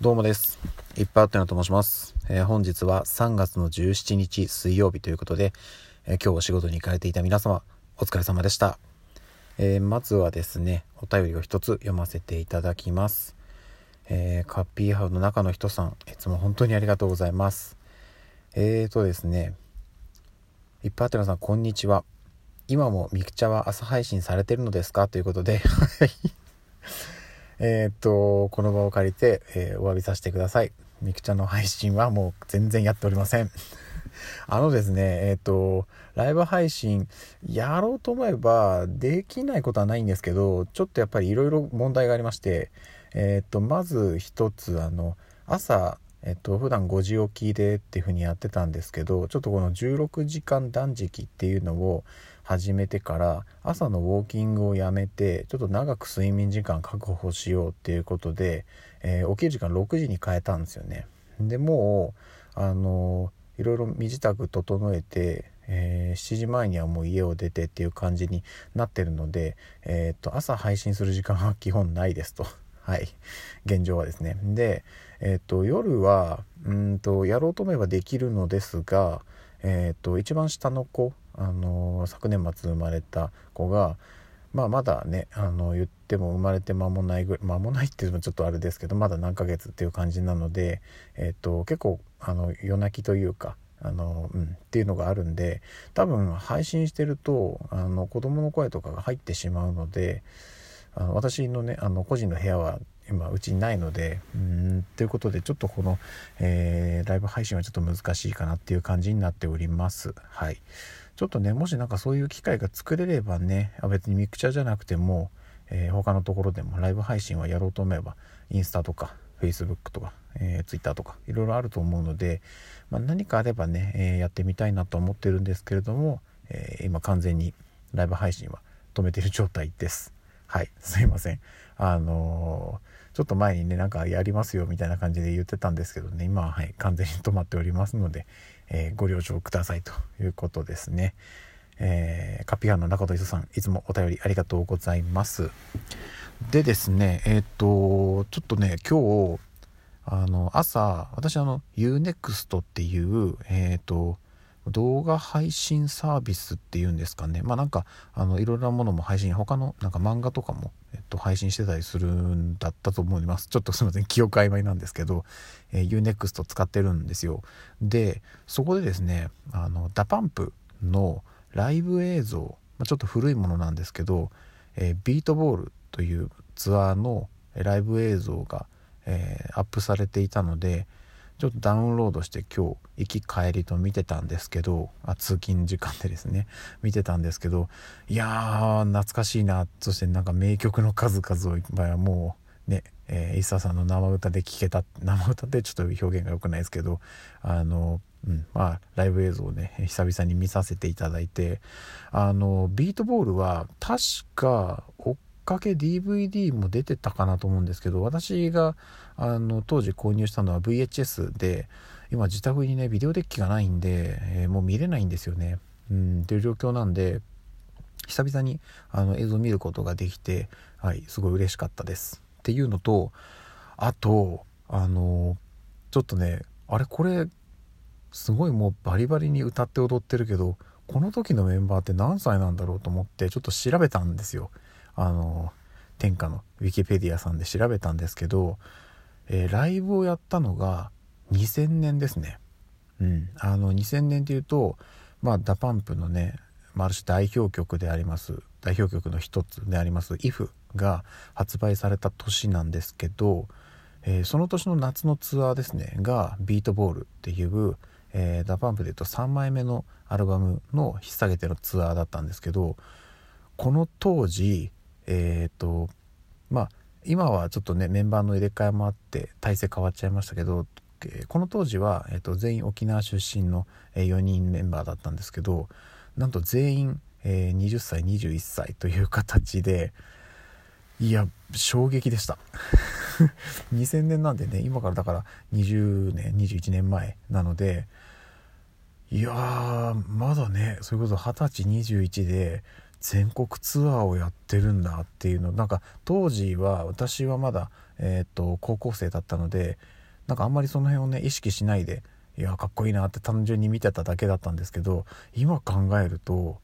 どうもです。いっぱいあったなと申します。えー本日は3月の17日水曜日ということで、えー今日お仕事に行かれていた皆様、お疲れ様でした。えーまずはですね、お便りを一つ読ませていただきます。えーカッピーハウの中の人さん、いつも本当にありがとうございます。えーとですね、いっぱいあってなさん、こんにちは。今もミクチャは朝配信されてるのですか？ということで、はい。えーっと、この場を借りて、えーお詫びさせてください。みくちゃんの配信はもう全然やっておりません。あのですね、えーっと、ライブ配信やろうと思えばできないことはないんですけど、ちょっとやっぱりいろいろ問題がありまして、えーっと、まず一つ、あの、朝、えっと、普段5時起きでっていう風にやってたんですけど、ちょっとこの16時間断食っていうのを始めてから、朝のウォーキングをやめて、ちょっと長く睡眠時間確保しようっていうことで、えー起きる時間6時に変えたんですよね。で、もう、あのいろいろ身支度整えて、えー7時前にはもう家を出てっていう感じになってるので、えーっと、朝配信する時間は基本ないですと。はい。現状はですね。で、えーと、夜は、うんと、やろうと思えばできるのですが、えーと、一番下の子、あの昨年末生まれた子が、まあ、まだね、あの、言っても生まれて間もないぐらい、間もないっていうのもちょっとあれですけど、まだ何ヶ月っていう感じなので、えっ、と、結構、あの、夜泣きというか、あの、うん、っていうのがあるんで、多分配信してると、あの、子供の声とかが入ってしまうので、あの私のね、あの、個人の部屋は今、うちにないので、うん、ということで、ちょっとこの、えーライブ配信はちょっと難しいかなっていう感じになっております。はい。ちょっとね、もしなんかそういう機会が作れればね、あ別にミクチャじゃなくても、えー他のところでもライブ配信はやろうと思えば、インスタとか、Facebook とか、えー、Twitter とか、いろいろあると思うので、まあ、何かあればね、えーやってみたいなと思ってるんですけれども、えー今完全にライブ配信は止めてる状態です。はい、すいません。あのーちょっと前にね、なんかやりますよみたいな感じで言ってたんですけどね、今ははい、完全に止まっておりますので、えーご了承くださいということですね。えーカピアの中戸磯さん、いつもお便りありがとうございます。でですね、えっ、と、ちょっとね、今日、あの、朝、私あの、Unext っていう、えっ、と、動画配信サービスっていうんですかね。まあなんか、あの、いろいろなものも配信、他のなんか漫画とかも、えっと、配信してたりするんだったと思います。ちょっとすいません、記憶曖昧なんですけど、えー、 U-NEXT 使ってるんですよ。で、そこでですね、あの、 DA PUMP のライブ映像、まあ、ちょっと古いものなんですけど、えービートボールというツアーのライブ映像が、えーアップされていたのでちょっとダウンロードして今日行き帰りと見てたんですけどあ通勤時間でですね。見てたんですけどいやー懐かしいな。そしてなんか名曲の数々をいっぱいもうねえー、イッサさんの生歌で聴けた生歌ってちょっと表現が良くないですけどあのうん、まあライブ映像をね久々に見させていただいてあのビートボールは確か追っかけ DVD も出てたかなと思うんですけど私があの当時購入したのは VHS で今自宅にねビデオデッキがないんで、えーもう見れないんですよね。うん、っていう状況なんで久々にあの映像を見ることができて、はい、すごい嬉しかったです。っていうのとあとあのちょっとねあれこれすごいもうバリバリに歌って踊ってるけどこの時のメンバーって何歳なんだろうと思ってちょっと調べたんですよあの天下のウィキペディアさんで調べたんですけど、えーライブをやったのが2000年ですね。うん。あの2000年っていうとまあ DA PUMPのねまあある種代表曲であります代表曲の一つであります「IF」が発売された年なんですけど、えーその年の夏のツアーですねが「ビートボール」っていう、えーダパンプでいうと3枚目のアルバムの引っ提げてのツアーだったんですけどこの当時えっ、とまあ今はちょっとねメンバーの入れ替えもあって体制変わっちゃいましたけど、えーこの当時は、えー、と全員沖縄出身の、え4人メンバーだったんですけどなんと全員、えー20歳21歳という形でいや衝撃でした。2000年なんでね今からだから20年21年前なのでいやまだねそれこそ20歳21で全国ツアーをやってるんだっていうのなんか当時は私はまだ、えーと、高校生だったのでなんかあんまりその辺をね意識しないでいやかっこいいなって単純に見てただけだったんですけど今考えると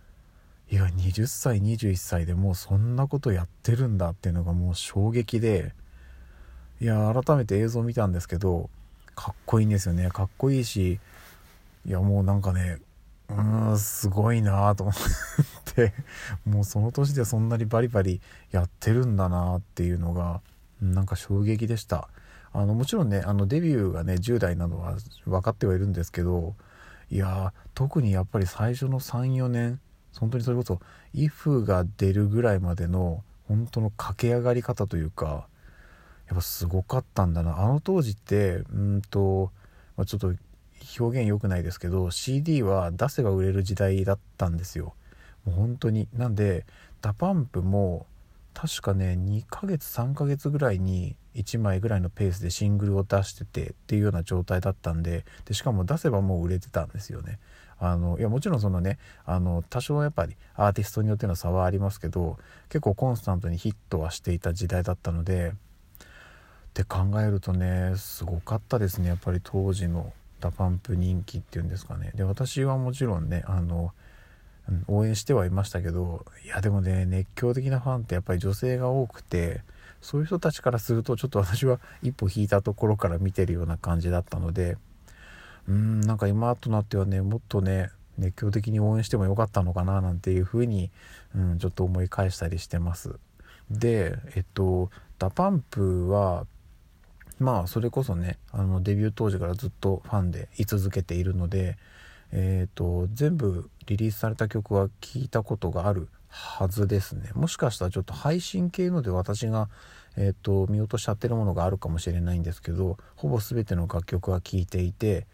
いや20歳21歳でもうそんなことやってるんだっていうのがもう衝撃でいや改めて映像見たんですけどかっこいいんですよね。かっこいいしいやもうなんかねうーんすごいなと思ってもうその年でそんなにバリバリやってるんだなっていうのがなんか衝撃でした。あのもちろんねあのデビューがね10代なのは分かってはいるんですけどいや特にやっぱり最初の34年本当にそれこそ「if」が出るぐらいまでの本当の駆け上がり方というかやっぱすごかったんだな。あの当時ってうんと、まあ、ちょっと表現良くないですけど CD は出せば売れる時代だったんですよ。もう本当に。なんで DA PUMPも確かね2ヶ月3ヶ月ぐらいに1枚ぐらいのペースでシングルを出しててっていうような状態だったんででしかも出せばもう売れてたんですよね。あのいやもちろんそのねあの多少やっぱりアーティストによっての差はありますけど結構コンスタントにヒットはしていた時代だったのでって考えるとねすごかったですねやっぱり当時の。 DA PUMP人気っていうんですかねで私はもちろんねあの応援してはいましたけどいやでもね熱狂的なファンってやっぱり女性が多くてそういう人たちからするとちょっと私は一歩引いたところから見てるような感じだったのでうんなんか今となってはねもっとね熱狂的に応援してもよかったのかななんていうふうに、うん、ちょっと思い返したりしてます。でえっと DA PUMP はまあそれこそねあのデビュー当時からずっとファンで居続けているので、えーと、全部リリースされた曲は聴いたことがあるはずですね。もしかしたらちょっと配信系ので私が、えーと、見落としちゃってるものがあるかもしれないんですけどほぼ全ての楽曲は聴いていて、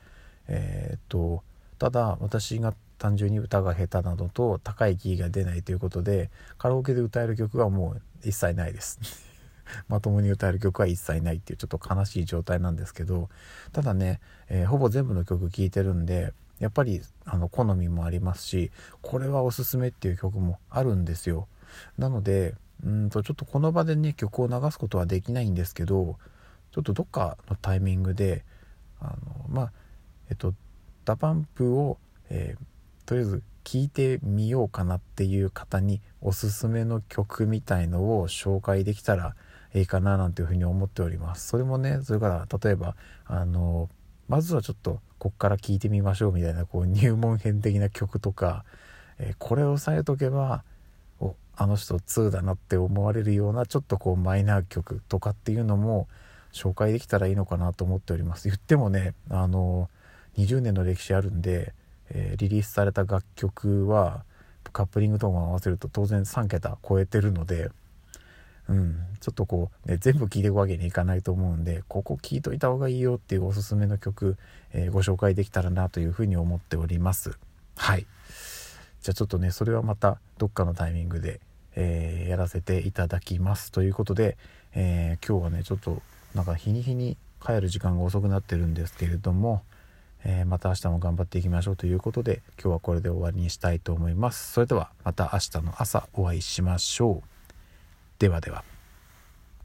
えーとただ私が単純に歌が下手などと高いキーが出ないということでカラオケで歌える曲はもう一切ないです。まともに歌える曲は一切ないっていうちょっと悲しい状態なんですけどただね、えー、ほぼ全部の曲聴いてるんでやっぱりあの好みもありますしこれはおすすめっていう曲もあるんですよ。なのでうんとちょっとこの場でね曲を流すことはできないんですけどちょっとどっかのタイミングであのまあえっと DA PUMP を、えー、とりあえず聴いてみようかなっていう方におすすめの曲みたいのを紹介できたらいいかななんていうふうに思っております。それもねそれから例えばあのまずはちょっとこっから聴いてみましょうみたいなこう入門編的な曲とか、え、これを押さえとけばおあの人2だなって思われるようなちょっとこうマイナー曲とかっていうのも紹介できたらいいのかなと思っております。言ってもねあの20年の歴史あるんで、え、リリースされた楽曲はカップリングとも合わせると当然3桁超えてるのでうん、ちょっとこう、ね、全部聴いていくわけにいかないと思うんでここ聴いといた方がいいよっていうおすすめの曲、えー、ご紹介できたらなというふうに思っております。はい。じゃあちょっとねそれはまたどっかのタイミングで、えー、やらせていただきます。ということで、えー、今日はねちょっとなんか日に日に帰る時間が遅くなってるんですけれども、えまた明日も頑張っていきましょうということで今日はこれで終わりにしたいと思います。それではまた明日の朝お会いしましょう。ではでは。